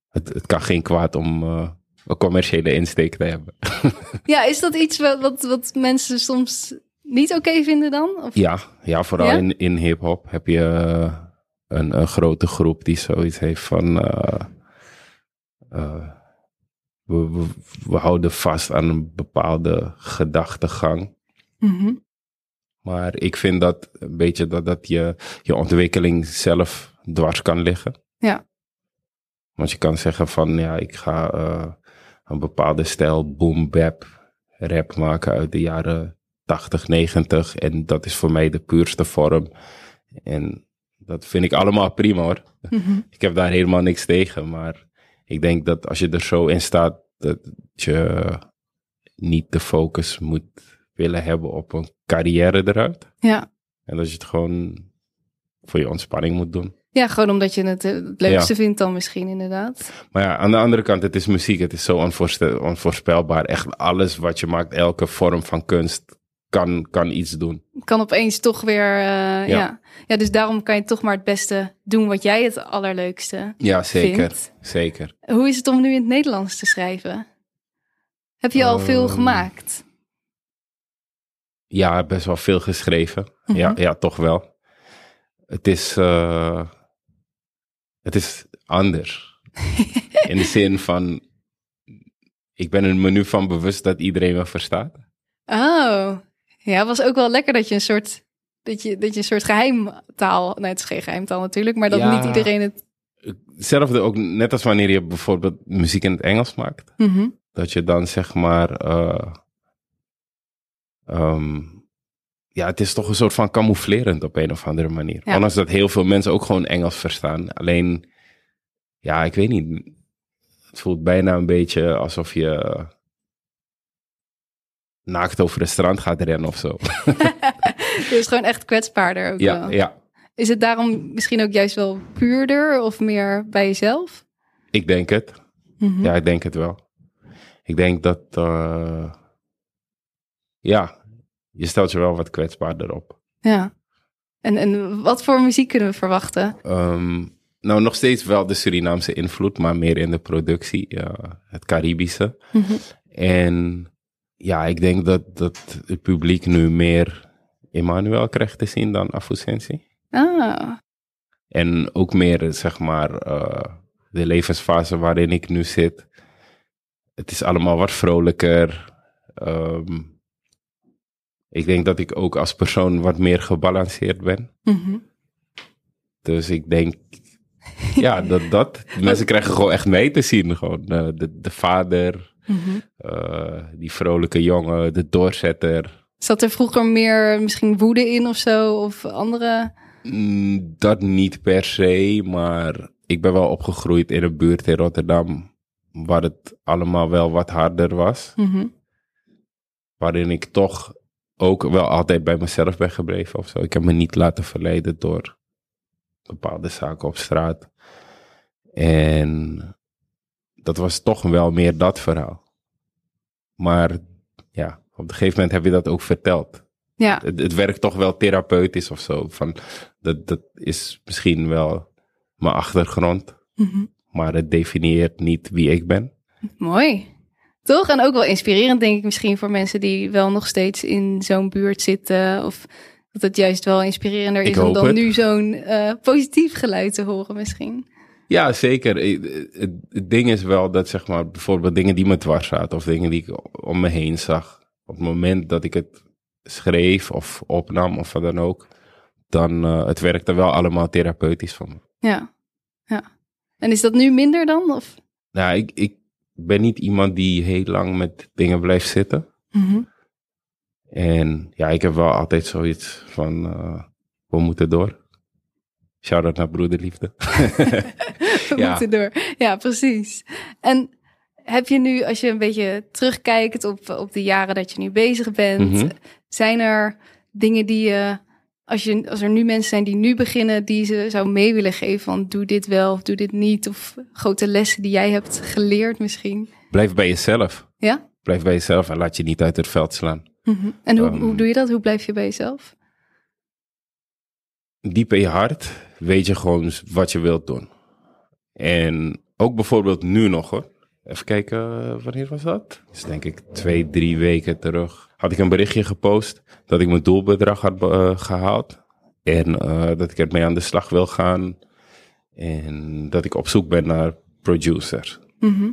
het, het kan geen kwaad om eh, een commerciële insteek te hebben. ja. Is dat iets wat, wat, wat mensen soms niet oké vinden dan? Of? Ja, ja vooral Ja? in, in hip-hop heb je een, een grote groep die zoiets heeft van. eh, we, we, we houden vast aan een bepaalde gedachtegang. Mhm. Maar ik vind dat een beetje dat, dat je, je ontwikkeling zelf dwars kan liggen. Ja. Want je kan zeggen van ja, ik ga eh, een bepaalde stijl boom bap rap maken uit de jaren 80, 90. En dat is voor mij de puurste vorm. En dat vind ik allemaal prima hoor. Mhm. Ik heb daar helemaal niks tegen. Maar ik denk dat als je er zo in staat, dat je niet de focus moet willen hebben op een carrière eruit. Ja. En dat je het gewoon voor je ontspanning moet doen. ja, gewoon omdat je het eh, het leukste vindt dan misschien inderdaad. Maar ja, aan de andere kant, het is muziek. Het is zo onvoorspelbaar. Echt alles wat je maakt, elke vorm van kunst, kan, kan iets doen. kan opeens toch weer. eh, ja. Ja. ja. dus daarom kan je toch maar het beste doen wat jij het allerleukste Ja, zeker. vindt. Zeker. Hoe is het om nu in het Nederlands te schrijven? Heb je al veel Ehm, gemaakt? Ja, best wel veel geschreven. ja, Mhm. ja, toch wel. het is, uh, het is anders. In de zin van, ik ben er me nu van bewust dat iedereen me verstaat. Oh, ja, het was ook wel lekker dat je een soort, dat je, dat je een soort geheimtaal, nee het is geen geheimtaal natuurlijk, maar dat Ja. niet iedereen het... Hetzelfde ook, net als wanneer je bijvoorbeeld muziek in het Engels maakt. Mhm. Dat je dan zeg maar, eh, ehm, ja, het is toch een soort van camouflerend op een of andere manier. Ja. Ondanks dat heel veel mensen ook gewoon Engels verstaan. Alleen, ja, ik weet niet. Het voelt bijna een beetje alsof je naakt over het strand gaat rennen of zo. Is gewoon echt kwetsbaarder ook ja, wel. ja, Is het daarom misschien ook juist wel puurder of meer bij jezelf? ik denk het. Mhm. Ja, ik denk het wel. Ik denk dat, eh, ja, je stelt je wel wat kwetsbaarder op. Ja. En, en wat voor muziek kunnen we verwachten? Ehm, nou, nog steeds wel de Surinaamse invloed, maar meer in de productie, het Caribische. Mhm. En ja, ik denk dat, dat het publiek nu meer Emmanuel krijgt te zien dan Afusensi. Ah, En ook meer, zeg maar, eh, de levensfase waarin ik nu zit. Het is allemaal wat vrolijker. Ehm, ik denk dat ik ook als persoon wat meer gebalanceerd ben. mhm. Dus ik denk, ja, dat dat. Mensen krijgen gewoon echt mee te zien. Gewoon eh, de, de vader, Mhm. eh, die vrolijke jongen, de doorzetter. Zat er vroeger meer misschien woede in of zo? Of andere? Mm, dat niet per se, maar ik ben wel opgegroeid in een buurt in Rotterdam. Waar het allemaal wel wat harder was. Mhm. Waarin ik toch ook wel altijd bij mezelf ben gebleven of zo. Ik heb me niet laten verleiden door bepaalde zaken op straat. En dat was toch wel meer dat verhaal. Maar ja, op een gegeven moment heb je dat ook verteld. Ja, Het, het werkt toch wel therapeutisch of zo. Van, dat, dat is misschien wel mijn achtergrond, Mhm. maar het definieert niet wie ik ben. mooi. Toch? En ook wel inspirerend, denk ik, misschien voor mensen die wel nog steeds in zo'n buurt zitten. Of dat het juist wel inspirerender is om dan het. nu zo'n eh, positief geluid te horen, misschien. Ja, zeker. Eh, Het, het ding is wel dat, zeg maar, bijvoorbeeld dingen die me dwars zaten of dingen die ik om me heen zag. Op het moment dat ik het schreef of opnam of wat dan ook, dan uh, het werkte wel allemaal therapeutisch voor me. Ja, ja. En is dat nu minder dan? Of? Nou, ik, ik ben niet iemand die heel lang met dingen blijft zitten. Mhm. En ja, ik heb wel altijd zoiets van, uh, we moeten door. Shout-out naar broederliefde. We Ja. moeten door. Ja, precies. En heb je nu, als je een beetje terugkijkt op, op de jaren dat je nu bezig bent, Mhm. zijn er dingen die je, als, je, als er nu mensen zijn die nu beginnen, die ze zou mee willen geven van doe dit wel of doe dit niet, of grote lessen die jij hebt geleerd misschien? Blijf bij jezelf. Ja? Blijf bij jezelf en laat je niet uit het veld slaan. Mhm. En hoe, Ehm. hoe doe je dat? Hoe blijf je bij jezelf? diep in je hart weet je gewoon wat je wilt doen. En ook bijvoorbeeld nu nog hoor. Even kijken, eh, wanneer was dat? Dat is denk ik twee, drie weken terug. Had ik een berichtje gepost dat ik mijn doelbedrag had eh, gehaald. En eh, dat ik ermee aan de slag wil gaan. En dat ik op zoek ben naar producers. Mhm.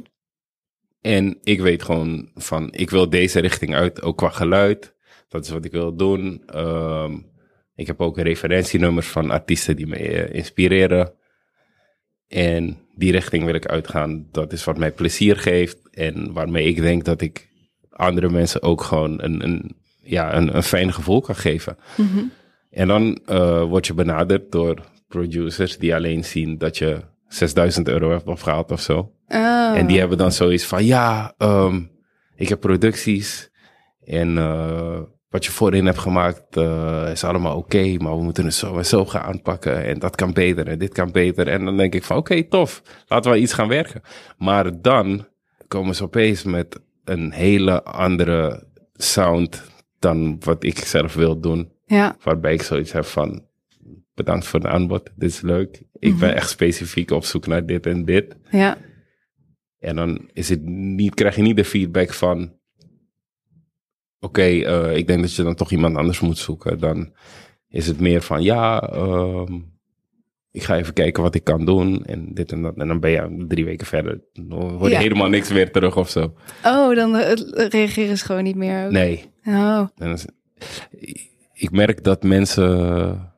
En ik weet gewoon van, ik wil deze richting uit, ook qua geluid. Dat is wat ik wil doen. Ehm, ik heb ook referentienummers van artiesten die me eh, inspireren. En die richting wil ik uitgaan. Dat is wat mij plezier geeft. En waarmee ik denk dat ik andere mensen ook gewoon een, een, ja, een, een fijn gevoel kan geven. Mhm. En dan eh, word je benaderd door producers die alleen zien dat je 6000 euro hebt opgehaald of zo. Oh. En die hebben dan zoiets van, ja, ehm, ik heb producties en eh, wat je voorin hebt gemaakt eh, is allemaal oké, maar we moeten het zo en zo gaan aanpakken en dat kan beter en dit kan beter. En dan denk ik van, oké, tof, laten we iets gaan werken. Maar dan komen ze opeens met een hele andere sound dan wat ik zelf wil doen, Ja, waarbij ik zoiets heb van, bedankt voor het aanbod, dit is leuk. Ik Mhm. ben echt specifiek op zoek naar dit en dit. ja, En dan is het niet, krijg je niet de feedback van... Oké, eh, ik denk dat je dan toch iemand anders moet zoeken. Dan is het meer van ja, ehm, ik ga even kijken wat ik kan doen en dit en dat. En dan ben je drie weken verder, dan hoor je Ja. helemaal niks meer terug of zo. Oh, dan eh, reageren ze gewoon niet meer. ook. Nee. Oh, is- ik merk dat mensen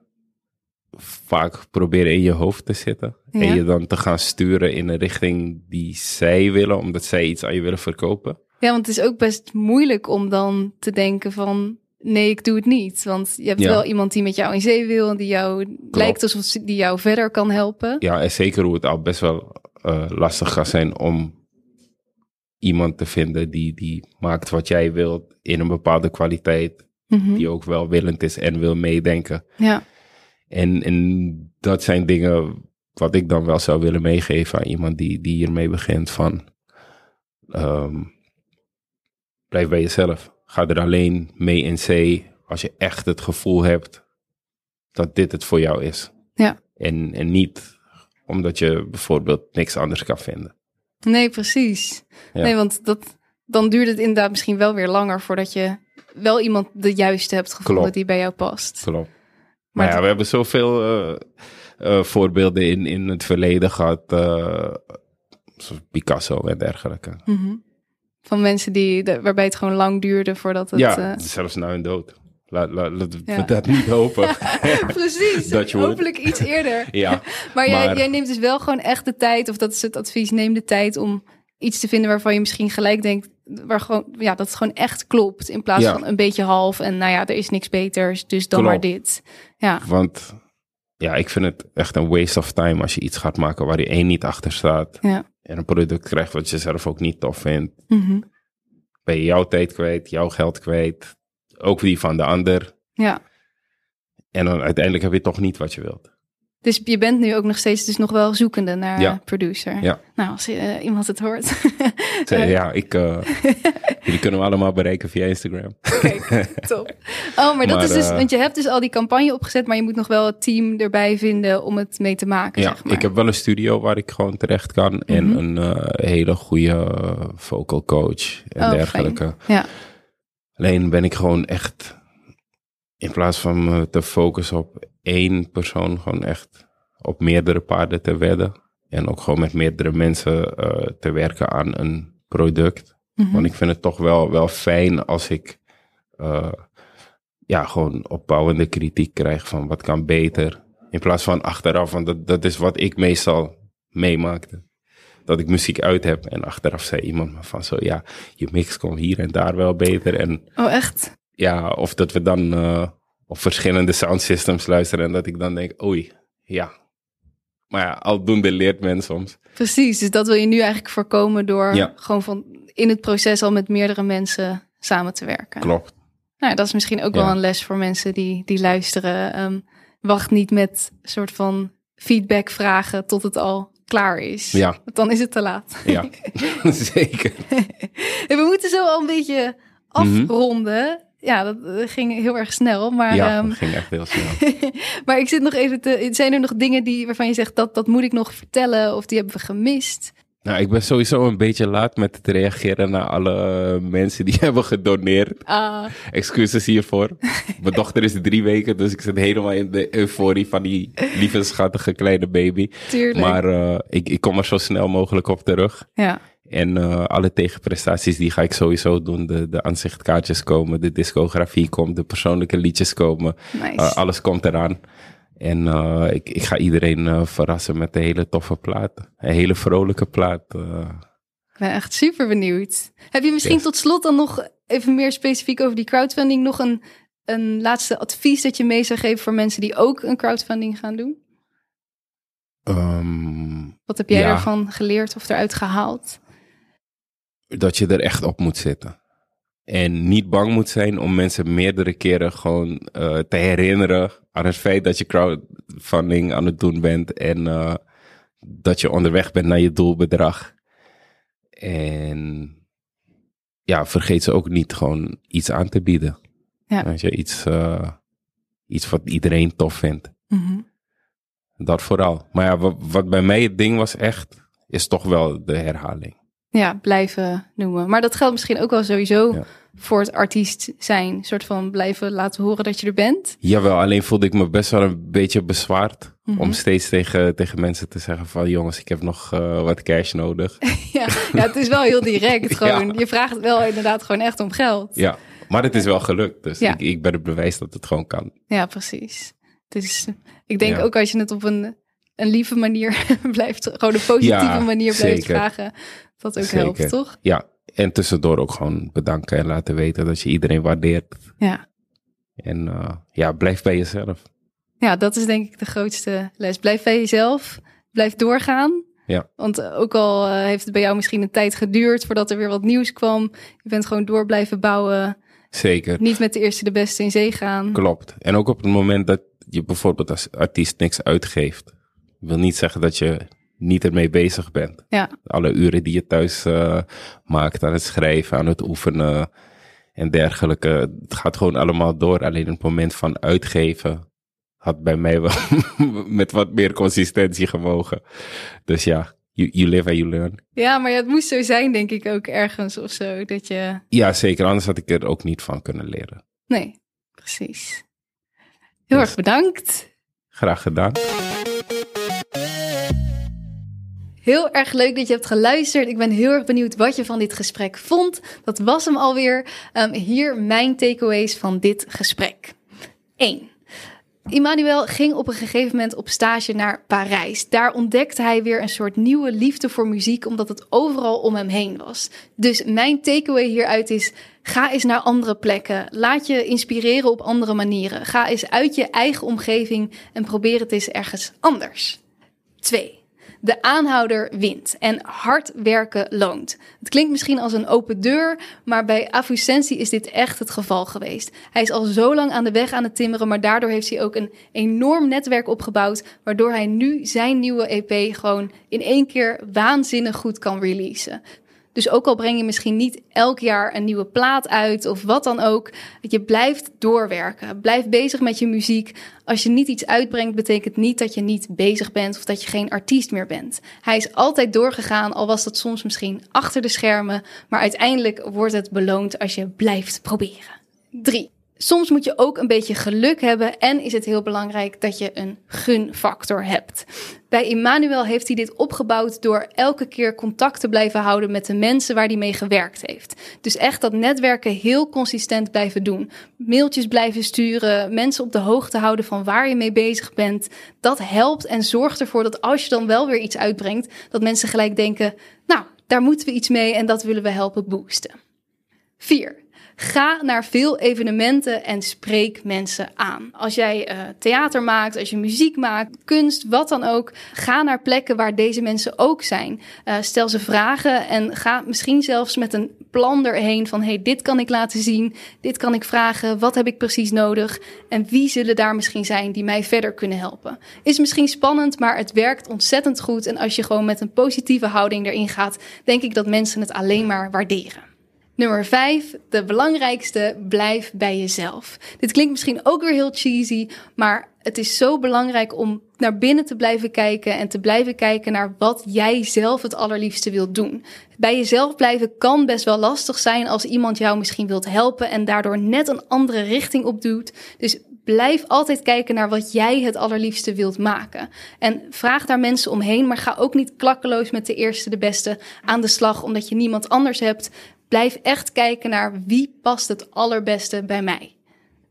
vaak proberen in je hoofd te zitten. Ja. En je dan te gaan sturen in een richting die zij willen, omdat zij iets aan je willen verkopen. Ja, want het is ook best moeilijk om dan te denken van... nee, ik doe het niet. Want je hebt Ja. wel iemand die met jou in zee wil... en die jou lijkt alsof die jou verder kan helpen. Ja, en zeker hoe het al best wel eh, lastig gaat zijn om iemand te vinden die, die maakt wat jij wilt in een bepaalde kwaliteit, Mhm. die ook wel willend is en wil meedenken. Ja, En, en dat zijn dingen wat ik dan wel zou willen meegeven aan iemand die, die hiermee begint van ehm, blijf bij jezelf. Ga er alleen mee in zee als je echt het gevoel hebt dat dit het voor jou is. Ja. En, en niet omdat je bijvoorbeeld niks anders kan vinden. nee, precies. Ja. Nee, want dat, dan duurt het inderdaad misschien wel weer langer... voordat je wel iemand de juiste hebt gevonden Klopt. die bij jou past. Klopt. Maar Maar ja, we hebben zoveel eh, eh, voorbeelden in, in het verleden gehad. eh, zoals Picasso en dergelijke. Mhm. Van mensen die, de- waarbij het gewoon lang duurde voordat het... ja, zelfs na hun dood. Laat, laat, Ja. dat niet hopen. Precies, Dat je hopelijk iets eerder. ja, Maar, jij, Maar- jij neemt dus wel gewoon echt de tijd, of dat is het advies, neem de tijd om iets te vinden waarvan je misschien gelijk denkt, waar gewoon, ja, dat het gewoon echt klopt. In plaats Ja. van een beetje half en nou ja, er is niks beters, dus dan Klopt. maar dit. Ja, want ja, ik vind het echt een waste of time als je iets gaat maken waar je één niet achter staat. ja. En een product krijgt wat je zelf ook niet tof vindt. Mhm. Ben je jouw tijd kwijt, jouw geld kwijt. Ook die van de ander. ja. En dan uiteindelijk heb je toch niet wat je wilt. Dus je bent nu ook nog steeds dus nog wel zoekende naar Ja. producer. Ja. Nou, als eh, iemand het hoort. Ja, ik, eh, jullie kunnen we allemaal bereiken via Instagram. Kijk, top. Oh, maar dat Maar, is dus, eh, want je hebt dus al die campagne opgezet, maar je moet nog wel het team erbij vinden om het mee te maken. Ja, zeg maar. ik heb wel een studio waar ik gewoon terecht kan. En Mhm. een hele goede vocal coach en Oh, dergelijke. Ja. Alleen ben ik gewoon echt, in plaats van me te focussen op één persoon, gewoon echt op meerdere paarden te wedden. En ook gewoon met meerdere mensen eh, te werken aan een product. Mhm. Want ik vind het toch wel, wel fijn als ik eh, ja, gewoon opbouwende kritiek krijg van wat kan beter. In plaats van achteraf, want dat, dat is wat ik meestal meemaakte. Dat ik muziek uit heb en achteraf zei iemand me van zo, ja, je mix kon hier en daar wel beter. En Oh, echt? ja, of dat we dan eh, op verschillende soundsystems luisteren en dat ik dan denk, oei, ja. Maar ja, aldoende leert men soms. Precies, dus dat wil je nu eigenlijk voorkomen door Ja. gewoon van in het proces al met meerdere mensen samen te werken. Klopt. Nou, dat is misschien ook Ja. wel een les voor mensen die, die luisteren. Ehm, wacht niet met soort van feedback vragen tot het al klaar is. Ja. Want dan is het te laat. Ja, zeker. En we moeten zo al een beetje afronden. Ja, dat eh, ging heel erg snel. Maar. Ja, ehm, dat ging echt heel snel. maar ik zit nog even te. Zijn er nog dingen die, waarvan je zegt dat dat moet ik nog vertellen of die hebben we gemist? Nou, ik ben sowieso een beetje laat met het reageren naar alle mensen die hebben gedoneerd. Ah, Excuses hiervoor. Mijn dochter is drie weken, dus ik zit helemaal in de euforie van die lieve, schattige kleine baby. tuurlijk. Maar eh, ik, ik kom er zo snel mogelijk op terug. ja, En eh, alle tegenprestaties die ga ik sowieso doen. De, de aanzichtkaartjes komen, de discografie komt, de persoonlijke liedjes komen. nice. Eh, alles komt eraan. En eh, ik, ik ga iedereen verrassen met een hele toffe plaat. Een hele vrolijke plaat. Ik ben echt super benieuwd. Heb je misschien Yes. tot slot dan nog even meer specifiek over die crowdfunding nog een, een laatste advies dat je mee zou geven voor mensen die ook een crowdfunding gaan doen? Ehm, Wat heb jij Ja. ervan geleerd of eruit gehaald? Dat je er echt op moet zitten. En niet bang moet zijn om mensen meerdere keren gewoon eh, te herinneren aan het feit dat je crowdfunding aan het doen bent en eh, dat je onderweg bent naar je doelbedrag. En ja, vergeet ze ook niet gewoon iets aan te bieden. Ja. Als je iets, eh, iets wat iedereen tof vindt. Mhm. Dat vooral. Maar ja, wat, wat bij mij het ding was echt, is toch wel de herhaling. Ja, blijven noemen. Maar dat geldt misschien ook wel sowieso Ja. voor het artiest zijn? soort van blijven laten horen dat je er bent? Jawel, alleen voelde ik me best wel een beetje bezwaard. Mhm. Om steeds tegen, tegen mensen te zeggen van jongens, ik heb nog eh, wat cash nodig. ja, ja, het is wel heel direct Ja. gewoon. Je vraagt wel inderdaad gewoon echt om geld. Ja, maar het is wel gelukt. Dus ik, ik ben het bewijs dat het gewoon kan. Ja, precies. Dus ik denk ook als je het op een, een lieve manier blijft, gewoon een positieve Ja, manier blijft zeker. vragen, dat ook Zeker. helpt, toch? Ja, en tussendoor ook gewoon bedanken en laten weten dat je iedereen waardeert. Ja. En eh, ja, blijf bij jezelf. ja, dat is denk ik de grootste les. Blijf bij jezelf, blijf doorgaan. Ja. Want ook al eh, heeft het bij jou misschien een tijd geduurd voordat er weer wat nieuws kwam, je bent gewoon door blijven bouwen. Zeker, Niet met de eerste de beste in zee gaan. klopt. En ook op het moment dat je bijvoorbeeld als artiest niks uitgeeft, wil niet zeggen dat je niet ermee bezig bent. Ja. Alle uren die je thuis eh, maakt aan het schrijven, aan het oefenen en dergelijke. Het gaat gewoon allemaal door. Alleen het moment van uitgeven had bij mij wel met wat meer consistentie gemogen. Dus ja, you, you live and you learn. Ja, maar ja, het moest zo zijn, denk ik ook ergens of zo. Dat je. Ja, zeker. Anders had ik er ook niet van kunnen leren. Nee, precies. Heel erg bedankt. Graag gedaan. Heel erg leuk dat je hebt geluisterd. Ik ben heel erg benieuwd wat je van dit gesprek vond. Dat was hem alweer. Ehm, hier mijn takeaways van dit gesprek. 1. Immanuel ging op een gegeven moment op stage naar Parijs. Daar ontdekte hij weer een soort nieuwe liefde voor muziek, omdat het overal om hem heen was. Dus mijn takeaway hieruit is: ga eens naar andere plekken. Laat je inspireren op andere manieren. Ga eens uit je eigen omgeving en probeer het eens ergens anders. 2. De aanhouder wint en hard werken loont. Het klinkt misschien als een open deur, maar bij Afusensi is dit echt het geval geweest. Hij is al zo lang aan de weg aan het timmeren, maar daardoor heeft hij ook een enorm netwerk opgebouwd, waardoor hij nu zijn nieuwe EP gewoon in één keer waanzinnig goed kan releasen. Dus ook al breng je misschien niet elk jaar een nieuwe plaat uit of wat dan ook, je blijft doorwerken. Blijf bezig met je muziek. Als je niet iets uitbrengt, betekent niet dat je niet bezig bent of dat je geen artiest meer bent. Hij is altijd doorgegaan, al was dat soms misschien achter de schermen, maar uiteindelijk wordt het beloond als je blijft proberen. 3. Soms moet je ook een beetje geluk hebben en is het heel belangrijk dat je een gunfactor hebt. Bij Emmanuel heeft hij dit opgebouwd door elke keer contact te blijven houden met de mensen waar hij mee gewerkt heeft. Dus echt dat netwerken heel consistent blijven doen. Mailtjes blijven sturen, mensen op de hoogte houden van waar je mee bezig bent. Dat helpt en zorgt ervoor dat als je dan wel weer iets uitbrengt, dat mensen gelijk denken, nou, daar moeten we iets mee en dat willen we helpen boosten. 4. Ga naar veel evenementen en spreek mensen aan. Als jij eh, theater maakt, als je muziek maakt, kunst, wat dan ook, ga naar plekken waar deze mensen ook zijn. Eh, stel ze vragen en ga misschien zelfs met een plan erheen van: hey, dit kan ik laten zien, dit kan ik vragen, wat heb ik precies nodig en wie zullen daar misschien zijn die mij verder kunnen helpen. Is misschien spannend, maar het werkt ontzettend goed en als je gewoon met een positieve houding erin gaat, denk ik dat mensen het alleen maar waarderen. Nummer 5, de belangrijkste, blijf bij jezelf. Dit klinkt misschien ook weer heel cheesy, maar het is zo belangrijk om naar binnen te blijven kijken en te blijven kijken naar wat jij zelf het allerliefste wilt doen. Bij jezelf blijven kan best wel lastig zijn als iemand jou misschien wilt helpen en daardoor net een andere richting opduwt. Dus blijf altijd kijken naar wat jij het allerliefste wilt maken. En vraag daar mensen omheen, maar ga ook niet klakkeloos met de eerste de beste aan de slag omdat je niemand anders hebt. Blijf echt kijken naar wie past het allerbeste bij mij.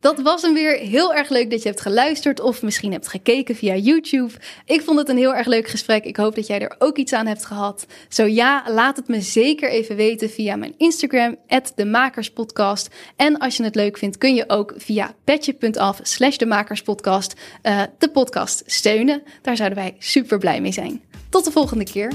Dat was hem weer. Heel erg leuk dat je hebt geluisterd of misschien hebt gekeken via YouTube. Ik vond het een heel erg leuk gesprek. Ik hoop dat jij er ook iets aan hebt gehad. Zo ja, laat het me zeker even weten via mijn Instagram, @demakerspodcast. En als je het leuk vindt, kun je ook via petje.af slash demakerspodcast eh, de podcast steunen. Daar zouden wij super blij mee zijn. Tot de volgende keer.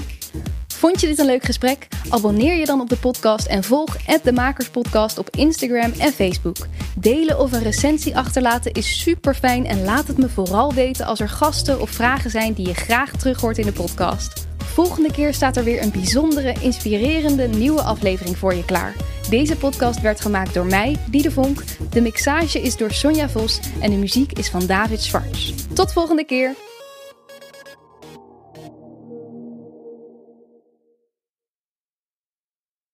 Vond je dit een leuk gesprek? Abonneer je dan op de podcast en volg de Makerspodcast op Instagram en Facebook. Delen of een recensie achterlaten is super fijn en laat het me vooral weten als er gasten of vragen zijn die je graag terug hoort in de podcast. Volgende keer staat er weer een bijzondere, inspirerende nieuwe aflevering voor je klaar. Deze podcast werd gemaakt door mij, Diede Vonk. De mixage is door Sonja Vos en de muziek is van David Schwartz. Tot volgende keer!